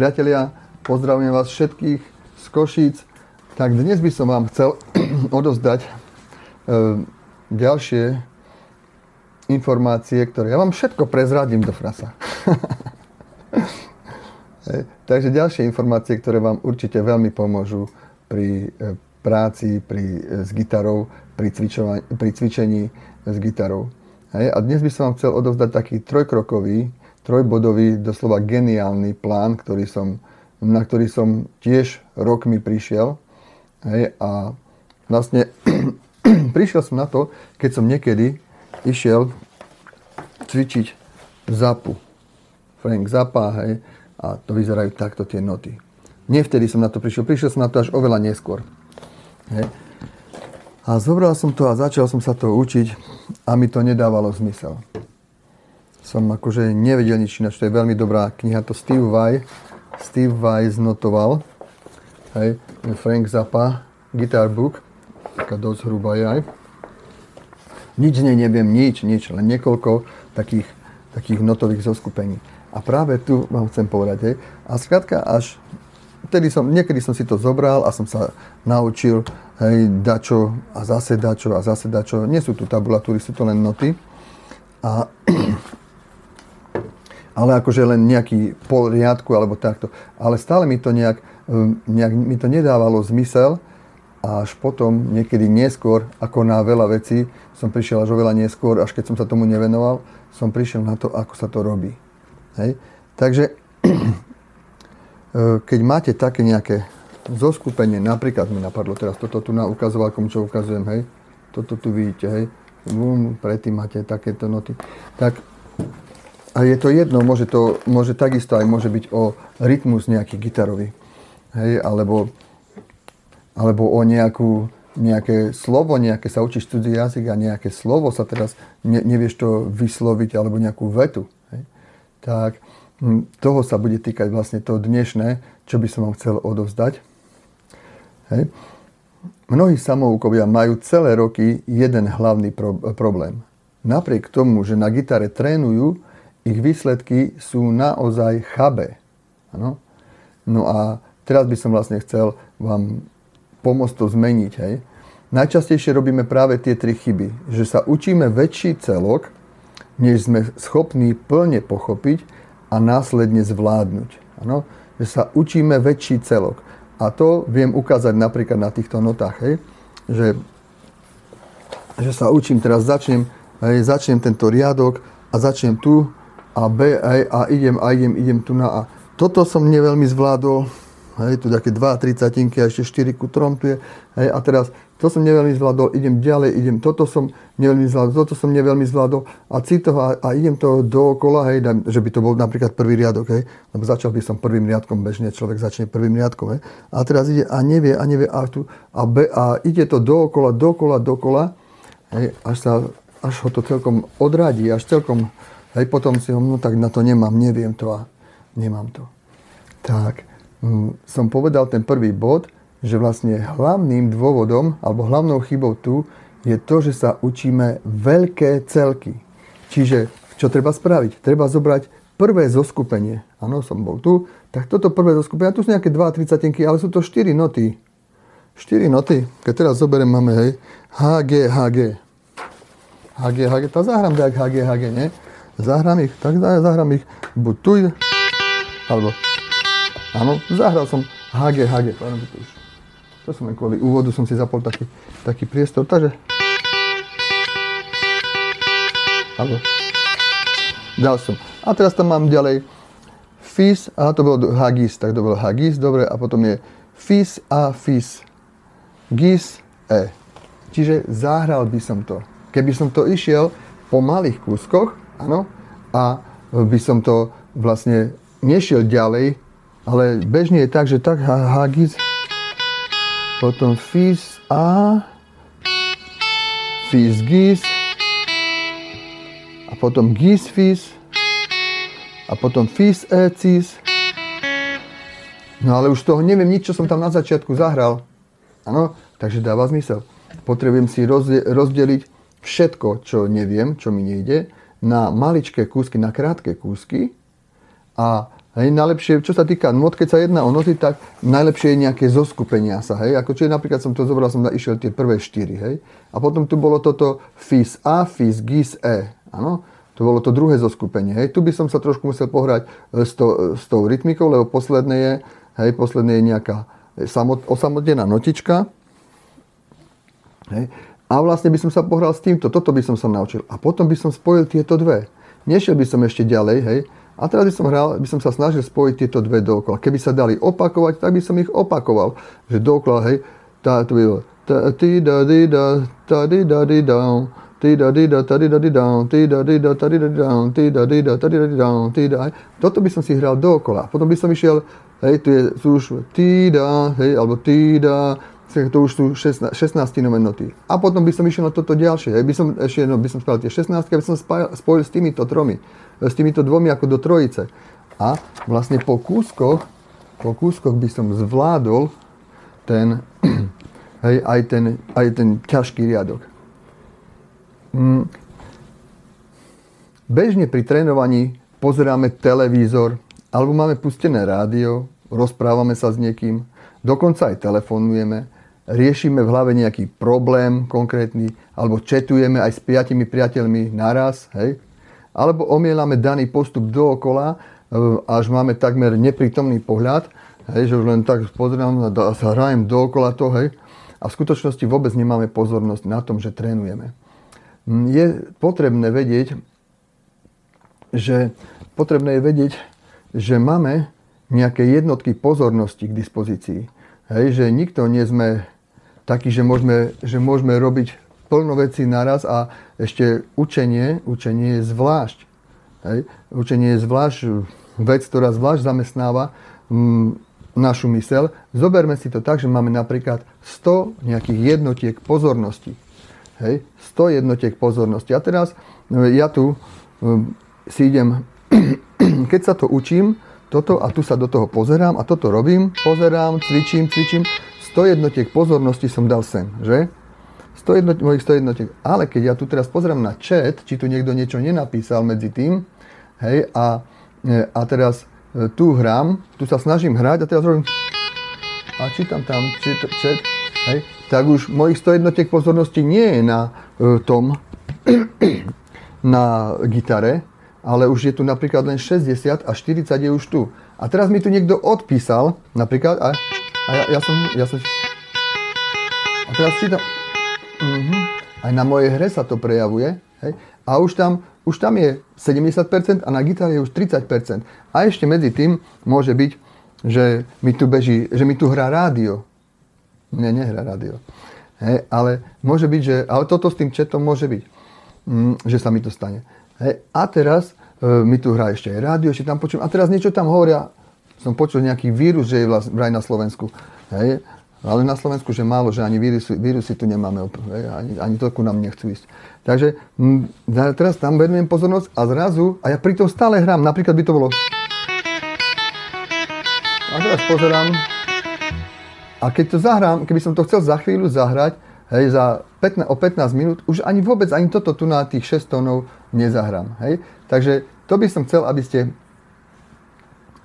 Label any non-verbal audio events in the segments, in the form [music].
Priatelia, pozdravujem vás všetkých z Košíc. Tak dnes by som vám chcel [clears throat] odozdať e, ďalšie informácie, ktoré ja vám všetko prezradím do frasa. [laughs] Takže ďalšie informácie, ktoré vám určite veľmi pomôžu pri e, práci pri, e, s gitarou, pri, pri cvičení s gitarou. A dnes by som vám chcel odovzdať taký trojkrokový, trojbodový, doslova geniálny plán, ktorý som, na ktorý som tiež rokmi prišiel. Hej? A vlastne [clears throat] prišiel som na to, keď som niekedy išiel cvičiť zapu. Frank Zappa, hej, a to vyzerajú takto tie noty. Nevtedy som na to prišiel, prišiel som na to až oveľa neskôr. Hej. A zobral som to a začal som sa to učiť a mi to nedávalo zmysel. Som akože nevedel nič ináč, to je veľmi dobrá kniha, to Steve Vai, Steve Vai znotoval, hej, Frank Zappa, Guitar Book, taká dosť hrubá je aj. Nič z nej neviem, nič, nič, len niekoľko takých, takých notových zoskupení. A práve tu vám chcem povedať, hej, a skrátka až vtedy som, niekedy som si to zobral a som sa naučil hej, dačo a zase dačo a zase dačo. Nie sú tu tabulatúry, sú to len noty. A, ale akože len nejaký pol riadku alebo takto. Ale stále mi to nejak, um, nejak mi to nedávalo zmysel a až potom, niekedy neskôr, ako na veľa vecí, som prišiel až oveľa neskôr, až keď som sa tomu nevenoval, som prišiel na to, ako sa to robí. Hej? Takže E, [clears throat] keď máte také nejaké zoskupenie, napríklad mi napadlo teraz, toto tu na ukazovalkom, čo ukazujem, hej, toto tu vidíte, hej, bum, predtým máte takéto noty, tak a je to jedno, môže to, môže takisto aj môže byť o rytmus nejaký gitarový, hej, alebo, alebo o nejakú, nejaké slovo, nejaké sa učíš cudzí jazyk a nejaké slovo sa teraz ne, nevieš to vysloviť, alebo nejakú vetu, hej, tak Hm, toho sa bude týkať vlastne to dnešné, čo by som vám chcel odovzdať. Hej. Mnohí samoukovia majú celé roky jeden hlavný pro- problém. Napriek tomu, že na gitare trénujú, ich výsledky sú naozaj chabé. Ano? No a teraz by som vlastne chcel vám pomôcť to zmeniť. Hej. Najčastejšie robíme práve tie tri chyby. Že sa učíme väčší celok, než sme schopní plne pochopiť a následne zvládnuť. Ano? Že sa učíme väčší celok. A to viem ukázať napríklad na týchto notách. Hej? Že, že sa učím, teraz začnem, hej, začnem tento riadok a začnem tu a B hej, a idem a idem, idem tu na A. Toto som neveľmi zvládol, hej, tu také 2 30 a ešte 4 ku 3 tu je, hej, a teraz to som neveľmi zvládol, idem ďalej, idem, toto som neveľmi zvládol, toto som neveľmi zvládol a citovo a, a idem to dookola, hej, že by to bol napríklad prvý riadok, hej, lebo začal by som prvým riadkom, bežne človek začne prvým riadkom, hej, a teraz ide a nevie, a nevie, a tu, a, be, a ide to dookola, dookola, dookola, hej, až sa, až ho to celkom odradí, až celkom, hej, potom si ho, no tak na to nemám, neviem to a nemám to. Tak, hm, som povedal ten prvý bod, že vlastne hlavným dôvodom alebo hlavnou chybou tu je to, že sa učíme veľké celky. Čiže čo treba spraviť? Treba zobrať prvé zoskupenie. Áno, som bol tu. Tak toto prvé zoskupenie, tu sú nejaké 2 30 ale sú to 4 noty. 4 noty. Keď teraz zoberiem, máme, hej, H, G, H, G. H, G, H, G. Tak zahrám tak H, G, H, G, nie? Zahrám ich, tak zahrám ich buď tu, alebo, áno, zahral som H, G, H, G. To už to som len kvôli úvodu som si zapol taký, taký priestor, takže... Alebo... Dal som. A teraz tam mám ďalej fis, a to bolo hagis, tak to bolo hagis, dobre, a potom je fis a fis. Gis, e. Čiže zahral by som to. Keby som to išiel po malých kúskoch, áno, a by som to vlastne nešiel ďalej, ale bežne je tak, že tak hagis, potom fis a, fis gis, a potom gis fis, a potom fis e cis. No ale už toho neviem nič, čo som tam na začiatku zahral. Áno, takže dáva zmysel. Potrebujem si rozdeliť všetko, čo neviem, čo mi nejde, na maličké kúsky, na krátke kúsky a Hej, najlepšie, čo sa týka not, keď sa jedná o noty, tak najlepšie je nejaké zoskupenia sa. Hej. Ako, čiže napríklad som to zobral, som išiel tie prvé štyri. Hej. A potom tu bolo toto FIS A, FIS, GIS, E. Áno? To bolo to druhé zoskupenie. Hej. Tu by som sa trošku musel pohrať e, s, to, s tou rytmikou, lebo posledné je, hej, posledné je nejaká samot, osamotená notička. Hej. A vlastne by som sa pohral s týmto. Toto by som sa naučil. A potom by som spojil tieto dve. Nešiel by som ešte ďalej, hej, a teraz by som, hral, by som sa snažil spojiť tieto dve dookola. Keby sa dali opakovať, tak by som ich opakoval. Že dookola, hej, tá, to by bolo Toto by som si hral dookola. Potom by som išiel, hej, tu je, sú už ti da, hej, alebo ti da, to už sú 16, 16 nové. A potom by som išiel na toto ďalšie. By som, ešte, no, by som spravil tie 16, by som spojil s týmito tromi s týmito dvomi ako do trojice. A vlastne po kúskoch, po kúskoch by som zvládol ten, [clears throat] hej, aj, ten, aj ten ťažký riadok. Mm. Bežne pri trénovaní pozeráme televízor, alebo máme pustené rádio, rozprávame sa s niekým, dokonca aj telefonujeme, riešime v hlave nejaký problém konkrétny, alebo četujeme aj s piatimi priateľmi naraz, hej, alebo omielame daný postup dookola, e, až máme takmer neprítomný pohľad, hej, že už len tak pozerám a sa hrajem dookola to, hej, a v skutočnosti vôbec nemáme pozornosť na tom, že trénujeme. Mm, je potrebné vedieť, že potrebné je vedieť, že máme nejaké jednotky pozornosti k dispozícii. Hej, že nikto nie sme taký, že môžeme, že môžeme robiť plno vecí naraz a ešte učenie, učenie je zvlášť. Hej. Učenie je zvlášť vec, ktorá zvlášť zamestnáva m, mm, našu mysel. Zoberme si to tak, že máme napríklad 100 nejakých jednotiek pozornosti. Hej. 100 jednotiek pozornosti. A teraz e, ja tu m, e, si idem, [clears throat] keď sa to učím, toto a tu sa do toho pozerám a toto robím, pozerám, cvičím, cvičím. 100 jednotiek pozornosti som dal sem, že? 100 jednot, mojich 100 jednotiek. Ale keď ja tu teraz pozriem na chat, či tu niekto niečo nenapísal medzi tým, hej, a, e, a teraz e, tu hrám, tu sa snažím hrať a teraz robím a čítam tam chat, chat hej, tak už mojich 100 jednotiek pozornosti nie je na uh, tom, [clears throat] na gitare, ale už je tu napríklad len 60 a 40 je už tu. A teraz mi tu niekto odpísal, napríklad, a, a ja, ja som, ja som, a teraz čítam, Uh-huh. Aj na mojej hre sa to prejavuje. Hej? A už tam, už tam je 70% a na gitare je už 30%. A ešte medzi tým môže byť, že mi tu beží, že mi tu hrá rádio. Mne nehrá rádio. Hej? Ale môže byť, že, ale toto s tým chatom môže byť, mm, že sa mi to stane. Hej? A teraz e, mi tu hrá ešte aj rádio, ešte tam počujem. A teraz niečo tam hovoria, som počul nejaký vírus, že je vraj na Slovensku. Hej? Ale na Slovensku, že málo, že ani vírusy, vírusy tu nemáme, ani, ani to ku nám nechcú ísť. Takže m, teraz tam venujem pozornosť a zrazu, a ja pri tom stále hrám, napríklad by to bolo... A teraz pozerám. A keď to zahrám, keby som to chcel za chvíľu zahrať, hej, za 15, o 15 minút, už ani vôbec, ani toto tu na tých 6 tónov nezahrám. Hej. Takže to by som chcel, aby ste,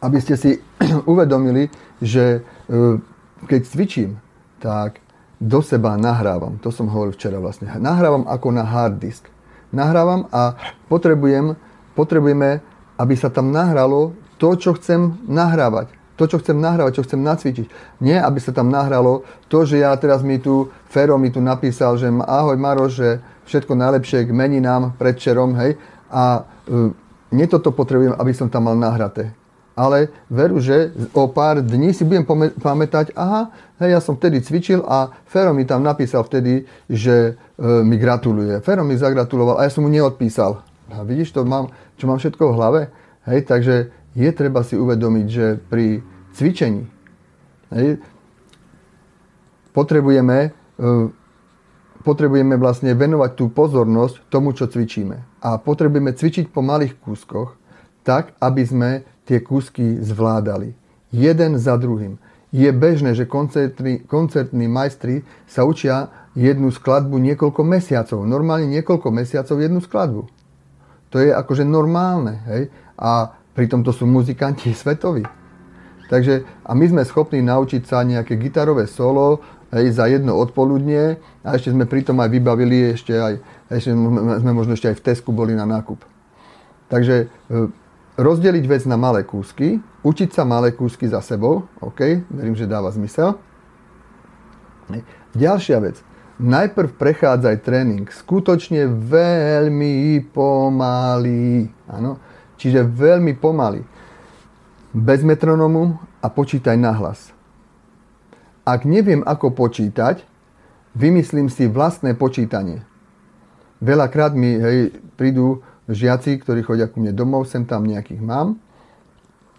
aby ste si [clears throat] uvedomili, že e, keď cvičím, tak do seba nahrávam. To som hovoril včera vlastne. Nahrávam ako na hard disk. Nahrávam a potrebujem, potrebujeme, aby sa tam nahralo to, čo chcem nahrávať. To, čo chcem nahrávať, čo chcem nacvičiť. Nie, aby sa tam nahralo to, že ja teraz mi tu, Fero mi tu napísal, že ahoj Maro, že všetko najlepšie k meninám predčerom, hej. A uh, nie toto potrebujem, aby som tam mal nahraté ale veru, že o pár dní si budem pamätať, aha, hej, ja som vtedy cvičil a Fero mi tam napísal vtedy, že e, mi gratuluje. Fero mi zagratuloval a ja som mu neodpísal. A vidíš, to mám, čo mám všetko v hlave? Hej, takže je treba si uvedomiť, že pri cvičení hej, potrebujeme, e, potrebujeme vlastne venovať tú pozornosť tomu, čo cvičíme. A potrebujeme cvičiť po malých kúskoch, tak, aby sme tie kúsky zvládali. Jeden za druhým. Je bežné, že koncertní, koncertní majstri sa učia jednu skladbu niekoľko mesiacov. Normálne niekoľko mesiacov jednu skladbu. To je akože normálne. Hej? A Pritom to sú muzikanti [laughs] svetoví. Takže, a my sme schopní naučiť sa nejaké gitarové solo hej, za jedno odpoludnie a ešte sme pritom aj vybavili, ešte, aj, ešte sme možno ešte aj v Tesku boli na nákup. Takže e, rozdeliť vec na malé kúsky, učiť sa malé kúsky za sebou, OK, verím, že dáva zmysel. Ďalšia vec. Najprv prechádzaj tréning skutočne veľmi pomaly. Áno? Čiže veľmi pomaly bez metronomu a počítaj nahlas. Ak neviem, ako počítať, vymyslím si vlastné počítanie. Veľakrát mi hej, prídu žiaci, ktorí chodia ku mne domov, sem tam nejakých mám.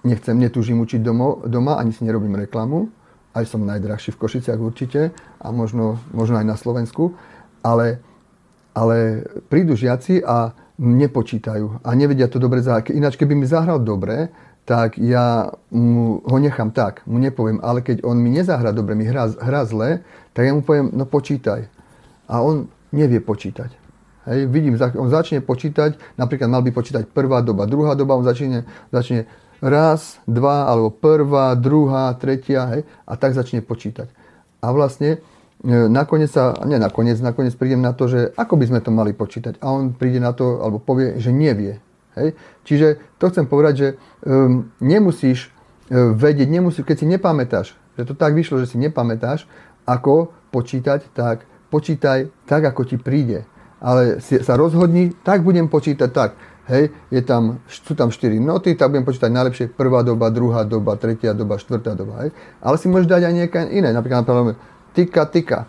Nechcem, netúžim učiť domov, doma, ani si nerobím reklamu. Aj som najdrahší v Košiciach určite a možno, možno aj na Slovensku. Ale, ale prídu žiaci a nepočítajú a nevedia to dobre zahrať. Ináč, keby mi zahral dobre, tak ja mu ho nechám tak, mu nepoviem, ale keď on mi nezahra dobre, mi hrá, hrá zle, tak ja mu poviem, no počítaj. A on nevie počítať. Hej, vidím, on začne počítať, napríklad mal by počítať prvá doba, druhá doba, on začne, začne raz, dva, alebo prvá, druhá, tretia, hej, a tak začne počítať. A vlastne e, nakoniec sa, nie nakoniec, nakoniec prídem na to, že ako by sme to mali počítať. A on príde na to, alebo povie, že nevie. Hej? Čiže to chcem povedať, že um, nemusíš uh, vedieť, nemusíš, keď si nepamätáš, že to tak vyšlo, že si nepamätáš, ako počítať, tak počítaj tak, ako ti príde. Ale si, sa rozhodni, tak budem počítať tak. Hej, je tam, sú tam 4 noty, tak budem počítať najlepšie prvá doba, druhá doba, tretia doba, štvrtá doba. Hej. Ale si môžeš dať aj nejaké iné, napríklad, napríklad tika, tika.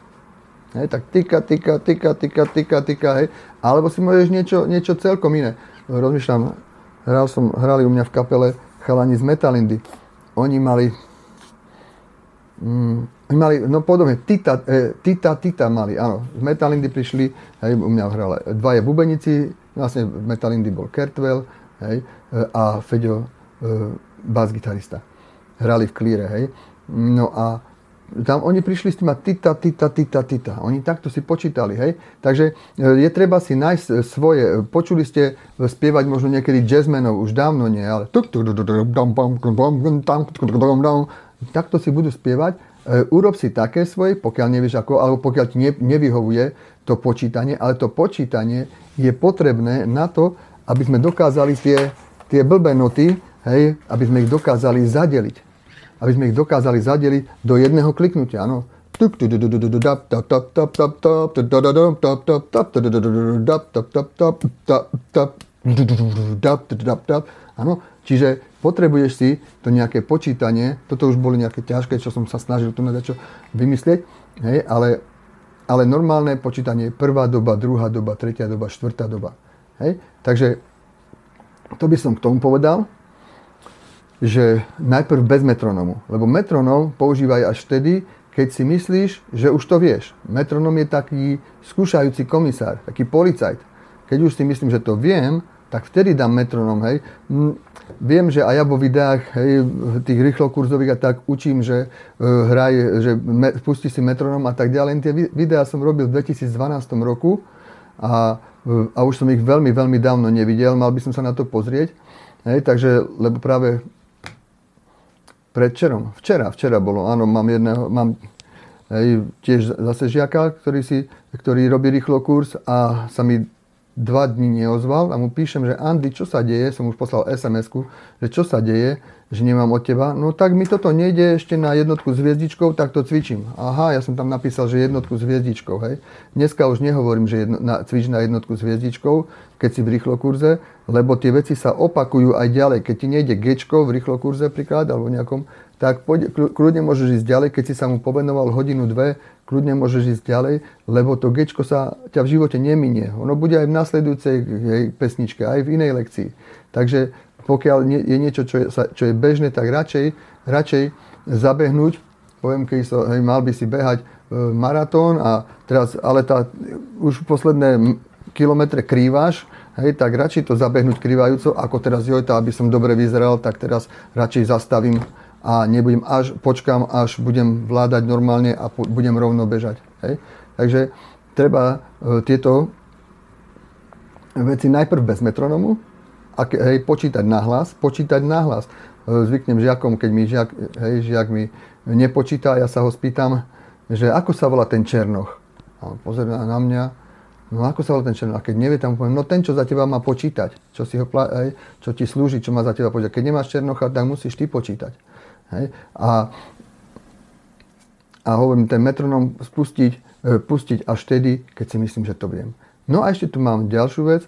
Hej, tak tika, tika, tika, tika, tika, tika, hej. Alebo si môžeš niečo, niečo celkom iné rozmýšľam, hral som, hrali u mňa v kapele chalani z Metalindy. Oni mali, mm, mali, no podobne, Tita, e, Tita, Tita mali, áno. Z Metalindy prišli, hej, u mňa hrali dvaja bubenici, vlastne v Metalindy bol Kertwell, hej, e, a Feďo, e, bas-gitarista. Hrali v klíre, hej. No a tam oni prišli s tým tita, tita, tita, tita. Oni takto si počítali, hej. Takže e, je treba si nájsť e, svoje. Počuli ste spievať možno niekedy jazzmenov, už dávno nie, ale takto si budú spievať. E, urob si také svoje, pokiaľ nevieš ako, alebo pokiaľ ti nevyhovuje to počítanie, ale to počítanie je potrebné na to, aby sme dokázali tie, tie blbé noty, hej, aby sme ich dokázali zadeliť aby sme ich dokázali zadeliť do jedného kliknutia. Áno. Áno, čiže potrebuješ si to nejaké počítanie, toto už boli nejaké ťažké, čo som sa snažil tu na čo vymyslieť, hej, ale, ale normálne počítanie je prvá doba, druhá doba, tretia doba, štvrtá doba. Hej? Takže to by som k tomu povedal že najprv bez metronomu. Lebo metronom používaj až vtedy, keď si myslíš, že už to vieš. Metronom je taký skúšajúci komisár, taký policajt. Keď už si myslím, že to viem, tak vtedy dám metronom, hej. Viem, že aj ja vo videách, hej, tých rýchlokurzových a tak učím, že uh, hraj, že me, pusti si metronom a tak ďalej. Tie videá som robil v 2012 roku a, a už som ich veľmi, veľmi dávno nevidel, mal by som sa na to pozrieť. Hej, takže, lebo práve Predčerom? Včera, včera bolo, áno, mám jedného, mám hej, tiež zase žiaka, ktorý, si, ktorý robí rýchlo kurz a sa mi dva dní neozval a mu píšem, že Andy, čo sa deje, som už poslal sms že čo sa deje, že nemám od teba, no tak mi toto nejde ešte na jednotku s hviezdičkou, tak to cvičím. Aha, ja som tam napísal, že jednotku s hviezdičkou, hej. Dneska už nehovorím, že jedno, na, cvič na jednotku s hviezdičkou, keď si v rýchlokurze, lebo tie veci sa opakujú aj ďalej. Keď ti nejde gečko v rýchlokurze príklad, alebo nejakom, tak poď, kľudne môžeš ísť ďalej, keď si sa mu povenoval hodinu, dve, kľudne môžeš ísť ďalej, lebo to gečko sa ťa v živote neminie. Ono bude aj v nasledujúcej pesničke, aj v inej lekcii. Takže pokiaľ je niečo, čo je, čo je bežné, tak radšej, radšej zabehnúť, poviem, keď so, hej, mal by si behať e, maratón a teraz, ale tá, už posledné kilometre krývaš, hej, tak radšej to zabehnúť krývajúco, ako teraz jojta, aby som dobre vyzeral, tak teraz radšej zastavím a nebudem až, počkám, až budem vládať normálne a po, budem rovno bežať. Hej. Takže treba e, tieto veci najprv bez metronomu a ke, hej, počítať nahlas, počítať nahlas. E, zvyknem žiakom, keď mi žiak, hej, žiak mi nepočíta, ja sa ho spýtam, že ako sa volá ten Černoch. A on pozerá na mňa, no ako sa volá ten Černoch. A keď nevie, tam poviem, no ten, čo za teba má počítať, čo, si ho, hej, čo ti slúži, čo má za teba počítať. Keď nemáš Černocha, tak musíš ty počítať. Hej. A, a hovorím, ten metronom spustiť, e, pustiť až vtedy, keď si myslím, že to viem. No a ešte tu mám ďalšiu vec,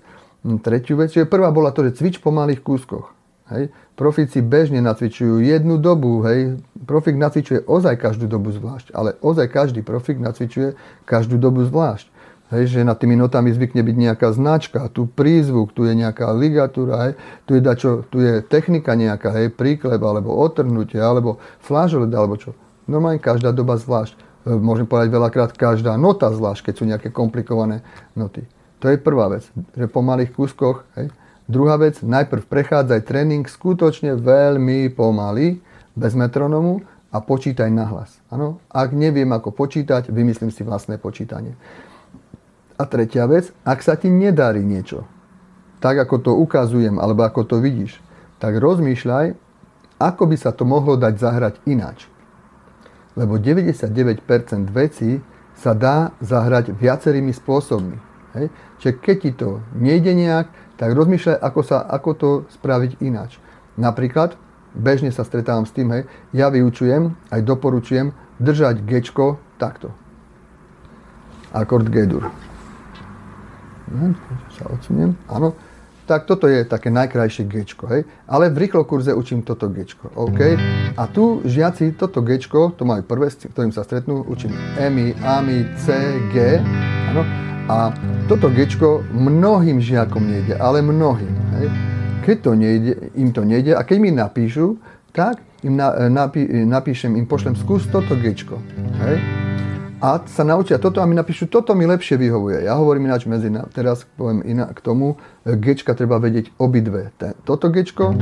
tretiu vec. Čiže prvá bola to, že cvič po malých kúskoch. Hej. Profíci bežne nacvičujú jednu dobu, hej. Profik nacvičuje ozaj každú dobu zvlášť, ale ozaj každý profik nacvičuje každú dobu zvlášť. Hej, že nad tými notami zvykne byť nejaká značka, tu prízvuk, tu je nejaká ligatúra, hej, tu je, dačo, tu je technika nejaká, hej, príkleb, alebo otrhnutie, alebo flážolet, alebo čo. Normálne každá doba zvlášť. E, môžem povedať veľakrát každá nota zvlášť, keď sú nejaké komplikované noty. To je prvá vec, že po malých kúskoch. Hej. Druhá vec, najprv prechádzaj tréning skutočne veľmi pomaly, bez metronomu a počítaj nahlas. Ano? Ak neviem, ako počítať, vymyslím si vlastné počítanie. A tretia vec, ak sa ti nedarí niečo, tak ako to ukazujem, alebo ako to vidíš, tak rozmýšľaj, ako by sa to mohlo dať zahrať ináč. Lebo 99% vecí sa dá zahrať viacerými spôsobmi. Hej? Čiže keď ti to nejde nejak, tak rozmýšľaj, ako, sa, ako to spraviť ináč. Napríklad, bežne sa stretávam s tým, hej, ja vyučujem, aj doporučujem držať gečko takto. Akord G-dur. Hm, sa odsuniem, áno. Tak toto je také najkrajšie gečko, hej. Ale v rýchlo kurze učím toto gečko, OK. A tu žiaci toto gečko, to majú prvé, s ktorým sa stretnú, učím EMI, AMI, C, G, áno. A toto gečko mnohým žiakom nejde, ale mnohým, hej. Keď to nejde, im to nejde a keď mi napíšu, tak im na, napí, napíšem, im pošlem skús toto gečko, hej a sa naučia toto a mi napíšu, toto mi lepšie vyhovuje. Ja hovorím ináč medzi, teraz poviem inak k tomu, gečka treba vedieť obidve. Toto gečko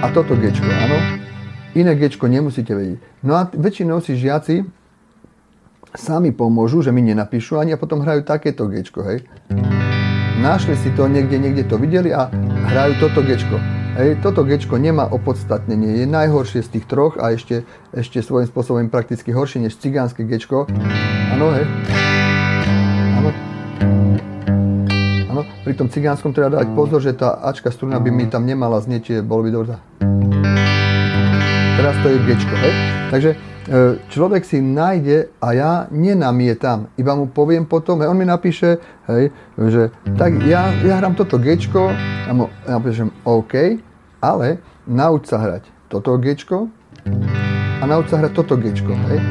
a toto gečko, áno. Iné gečko nemusíte vedieť. No a väčšinou si žiaci sami pomôžu, že mi nenapíšu ani a potom hrajú takéto gečko, hej. Našli si to niekde, niekde to videli a hrajú toto gečko. Hej, toto gečko nemá opodstatnenie, je najhoršie z tých troch a ešte, ešte svojím spôsobom prakticky horšie než cigánske gečko. Áno, hej. Áno. Áno, pri tom cigánskom treba dať pozor, že tá Ačka struna by mi tam nemala znieť, bolo by dobré. Teraz to je gečko, hej. Takže človek si nájde a ja nenamietam, iba mu poviem potom, hej, on mi napíše, hej, že tak ja, ja hrám toto gečko a mu napíšem OK, ale nauč sa hrať toto gečko a nauč sa hrať toto gečko, hej.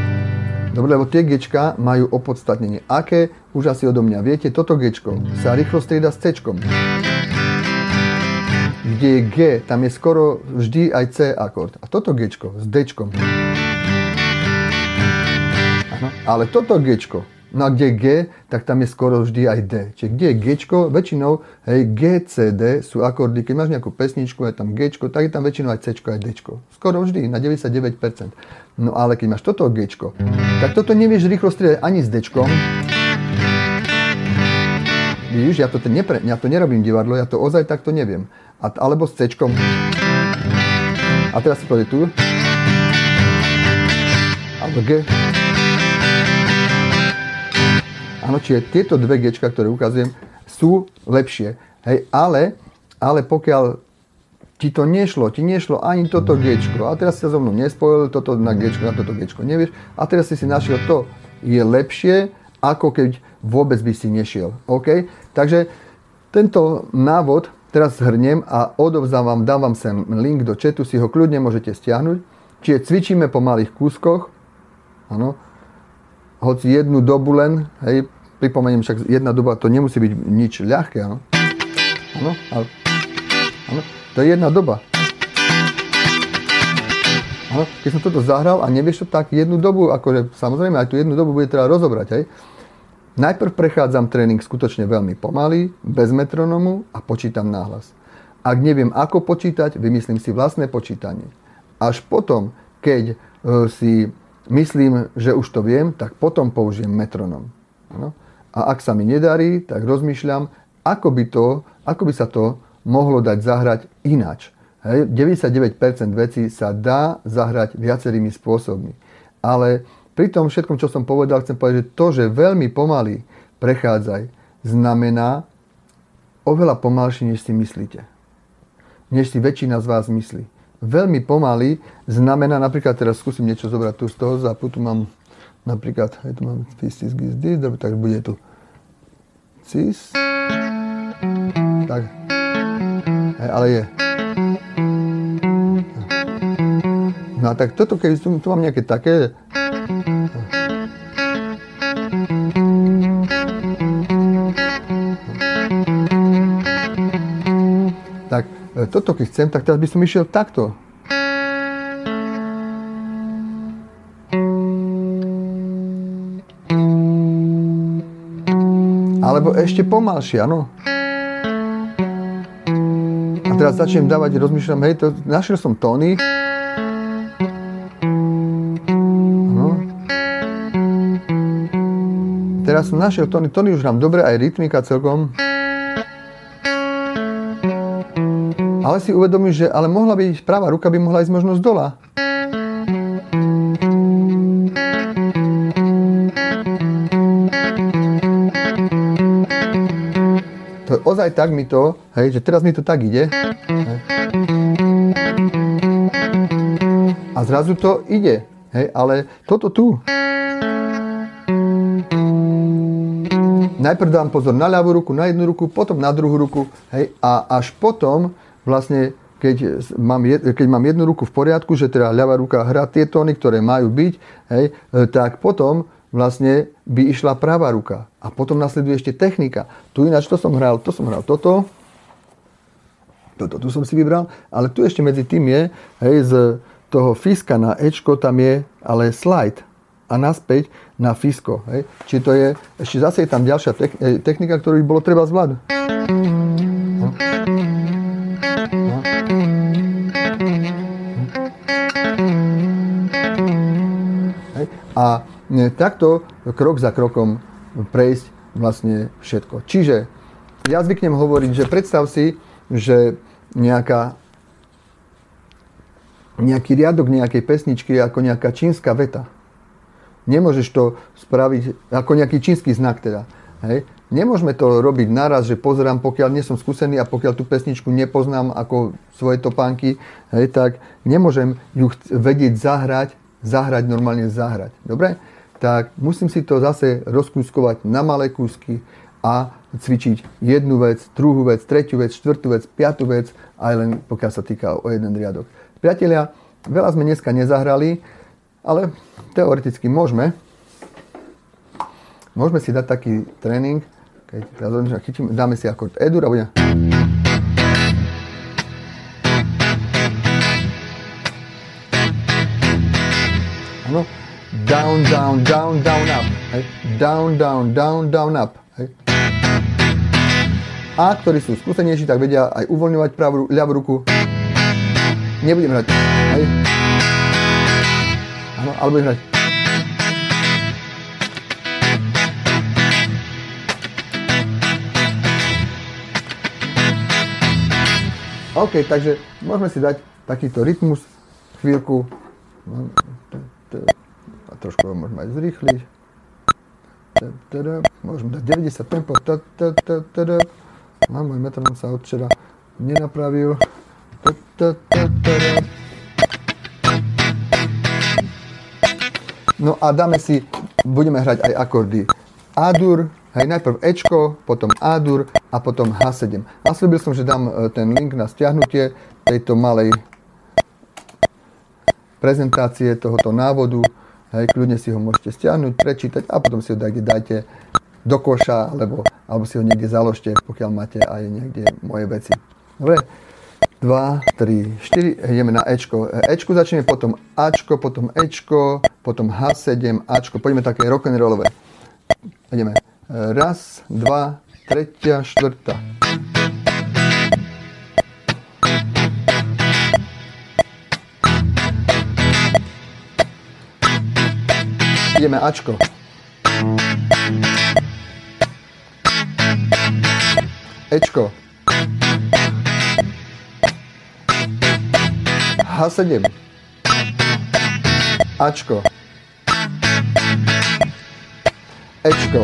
Dobre, lebo tie gečka majú opodstatnenie. Aké? Už asi odo mňa viete, toto gečko sa rýchlo strieda s C. Kde je G, tam je skoro vždy aj C akord. A toto gečko s D. Ale toto G, no a kde je G, tak tam je skoro vždy aj D. Čiže kde je G, väčšinou hej, G, C, D sú akordy, keď máš nejakú pesničku, je tam G, tak je tam väčšinou aj C, aj D. Skoro vždy, na 99%. No ale keď máš toto G, tak toto nevieš rýchlo striedať ani s D. Vidíš, ja to, nepre, ja to nerobím divadlo, ja to ozaj takto neviem. A, alebo s C. A teraz si povie tu. Alebo G. Áno, čiže tieto dve G, ktoré ukazujem, sú lepšie. Hej, ale, ale pokiaľ ti to nešlo, ti nešlo ani toto G, a teraz si so mnou nespojil, toto na G, na toto G nevieš, a teraz si si našiel to, je lepšie, ako keď vôbec by si nešiel. OK? Takže tento návod teraz zhrnem a odovzávam, dávam sem link do chatu, si ho kľudne môžete stiahnuť. Čiže cvičíme po malých kúskoch, áno, hoci jednu dobu len, hej, pripomeniem, však jedna doba to nemusí byť nič ľahké, áno? Áno, ale, áno, to je jedna doba. Áno, keď som toto zahral a nevieš to tak jednu dobu, akože samozrejme aj tú jednu dobu bude treba rozobrať, hej. Najprv prechádzam tréning skutočne veľmi pomaly, bez metronomu a počítam náhlas. Ak neviem, ako počítať, vymyslím si vlastné počítanie. Až potom, keď e, si myslím, že už to viem, tak potom použijem metronom. Ano? A ak sa mi nedarí, tak rozmýšľam, ako by, to, ako by sa to mohlo dať zahrať inač. Hej, 99% vecí sa dá zahrať viacerými spôsobmi. Ale pri tom všetkom, čo som povedal, chcem povedať, že to, že veľmi pomaly prechádzaj, znamená oveľa pomalšie, než si myslíte. Než si väčšina z vás myslí. Veľmi pomaly znamená, napríklad teraz skúsim niečo zobrať tu z toho zápu, tu mám napríklad, aj tu mám cis, gis, dis, tak bude tu cis, tak, ale je. No a tak toto, keď tu, tu mám nejaké také... Tak e, toto keď chcem, tak teraz by som išiel takto. Alebo ešte pomalšie, áno. A teraz začnem dávať, rozmýšľam, hej, to, našiel som tóny, Teraz som našiel tóny, tóny už nám dobre, aj rytmika celkom. Ale si uvedomíš, že ale mohla byť, práva ruka by mohla ísť možno z dola. To ozaj tak mi to, hej, že teraz mi to tak ide. A zrazu to ide, hej, ale toto tu, najprv dám pozor na ľavú ruku, na jednu ruku, potom na druhú ruku, hej, a až potom vlastne keď mám, keď mám jednu ruku v poriadku, že teda ľavá ruka hrá tie tóny, ktoré majú byť, hej, e, tak potom vlastne by išla pravá ruka. A potom nasleduje ešte technika. Tu ináč to som hral, to som hral toto, toto tu som si vybral, ale tu ešte medzi tým je, hej, z toho fiska na Ečko tam je ale slide a naspäť na fisko. Hej. Či to je, ešte zase je tam ďalšia e, technika, ktorú by bolo treba. Hej. A takto krok za krokom prejsť vlastne všetko. Čiže ja zvyknem hovoriť, že predstav si, že nejaká nejaký riadok nejakej pesničky je ako nejaká čínska veta. Nemôžeš to spraviť ako nejaký čínsky znak teda. Hej. Nemôžeme to robiť naraz, že pozerám, pokiaľ nie som skúsený a pokiaľ tú pesničku nepoznám ako svoje topánky, hej, tak nemôžem ju vedieť zahrať, zahrať, normálne zahrať. Dobre? Tak musím si to zase rozkúskovať na malé kúsky a cvičiť jednu vec, druhú vec, tretiu vec, štvrtú vec, piatú vec, aj len pokiaľ sa týka o jeden riadok. Priatelia, veľa sme dneska nezahrali, ale teoreticky môžeme. Môžeme si dať taký tréning, keď ja chytím, dáme si akord E-dur a bude... Áno. Down, down, down, down, up. Hej. Down, down, down, down, up. Hej. A ktorí sú skúsenejší, tak vedia aj uvoľňovať pravú, ľavú ruku. Nebudem hrať. Hej. Áno, alebo budem hrať. OK, takže môžeme si dať takýto rytmus, chvíľku. Trošku ho môžeme aj zrýchliť. Môžeme dať 90 tempo. A môj metronom sa od včera nenapravil. No a dáme si, budeme hrať aj akordy A-dur, Hej, najprv Ečko, potom A-dur a potom H7. A slúbil som, že dám e, ten link na stiahnutie tejto malej prezentácie tohoto návodu. Hej, kľudne si ho môžete stiahnuť, prečítať a potom si ho dajte, dajte do koša, alebo, alebo si ho niekde založte, pokiaľ máte aj niekde moje veci. Dobre? 2, 3, 4, ideme na Ečko. Ečku začneme, potom Ačko, potom Ečko, potom H7, Ačko. Poďme také rock'n'rollové. Ideme. Raz, dva, tretia, štvrtá. Ideme Ačko. Ečko. H7. Ačko. Ečko.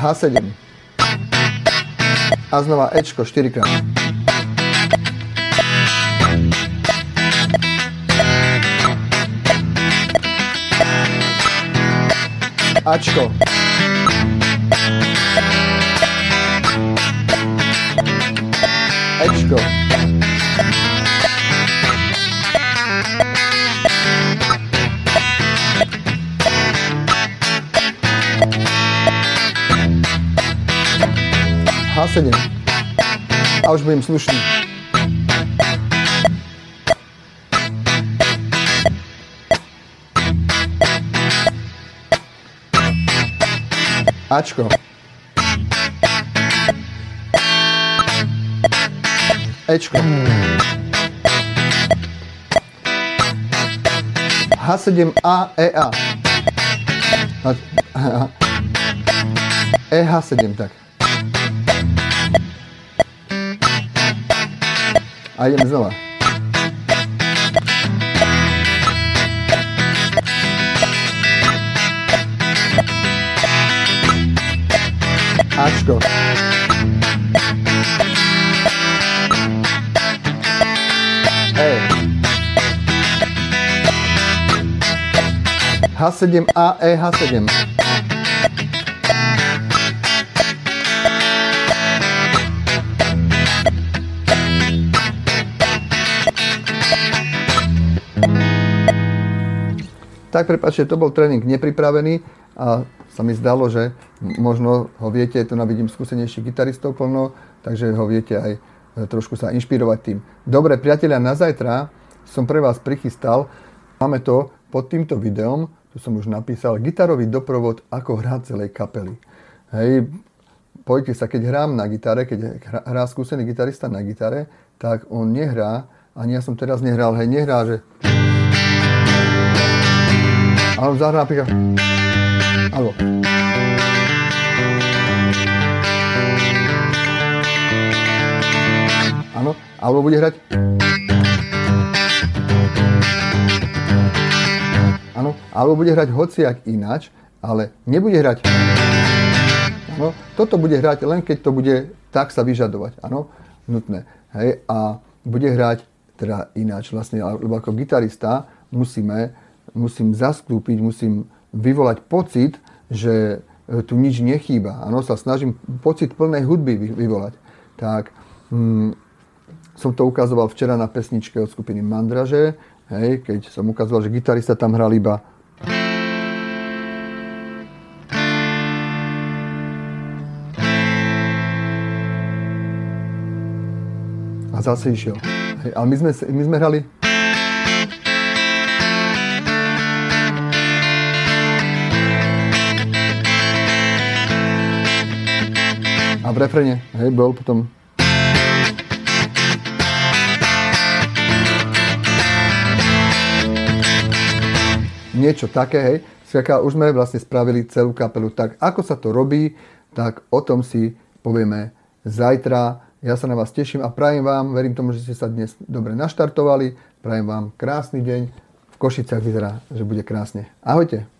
H7. A znova Ečko 4 krát. Ačko. Ečko. H7. A už budem slušný. Ačko. Ečko. H7A EA. EH7, tak. A ideme znova. Ačko. E. H7A, E, H7. Tak prepáčte, to bol tréning nepripravený a sa mi zdalo, že možno ho viete, tu navidím skúsenejších gitaristov plno, takže ho viete aj e, trošku sa inšpirovať tým. Dobre, priatelia, na zajtra som pre vás prichystal, máme to pod týmto videom, tu som už napísal, gitarový doprovod, ako hrať celej kapely. Hej, pojďte sa, keď hrám na gitare, keď hrá skúsený gitarista na gitare, tak on nehrá, ani ja som teraz nehral, hej, nehrá, že ale on zahrá napríklad... Alebo... Áno, alebo bude hrať... Áno, alebo bude hrať hociak ináč, ale nebude hrať... Áno, toto bude hrať len keď to bude tak sa vyžadovať, áno, nutné. Hej, a bude hrať teda ináč vlastne, lebo ako gitarista musíme musím zastúpiť, musím vyvolať pocit, že e, tu nič nechýba. Áno, sa snažím pocit plnej hudby vyvolať. Tak hm, som to ukazoval včera na pesničke od skupiny Mandraže, hej, keď som ukazoval, že gitarista tam hral iba a zase išiel. Hej, ale my sme, my sme hrali v refrene, hej, bol potom niečo také, hej. Sviaká, už sme vlastne spravili celú kapelu. Tak ako sa to robí, tak o tom si povieme zajtra. Ja sa na vás teším a prajem vám, verím tomu, že ste sa dnes dobre naštartovali. Prajem vám krásny deň. V Košiciach vyzerá, že bude krásne. Ahojte.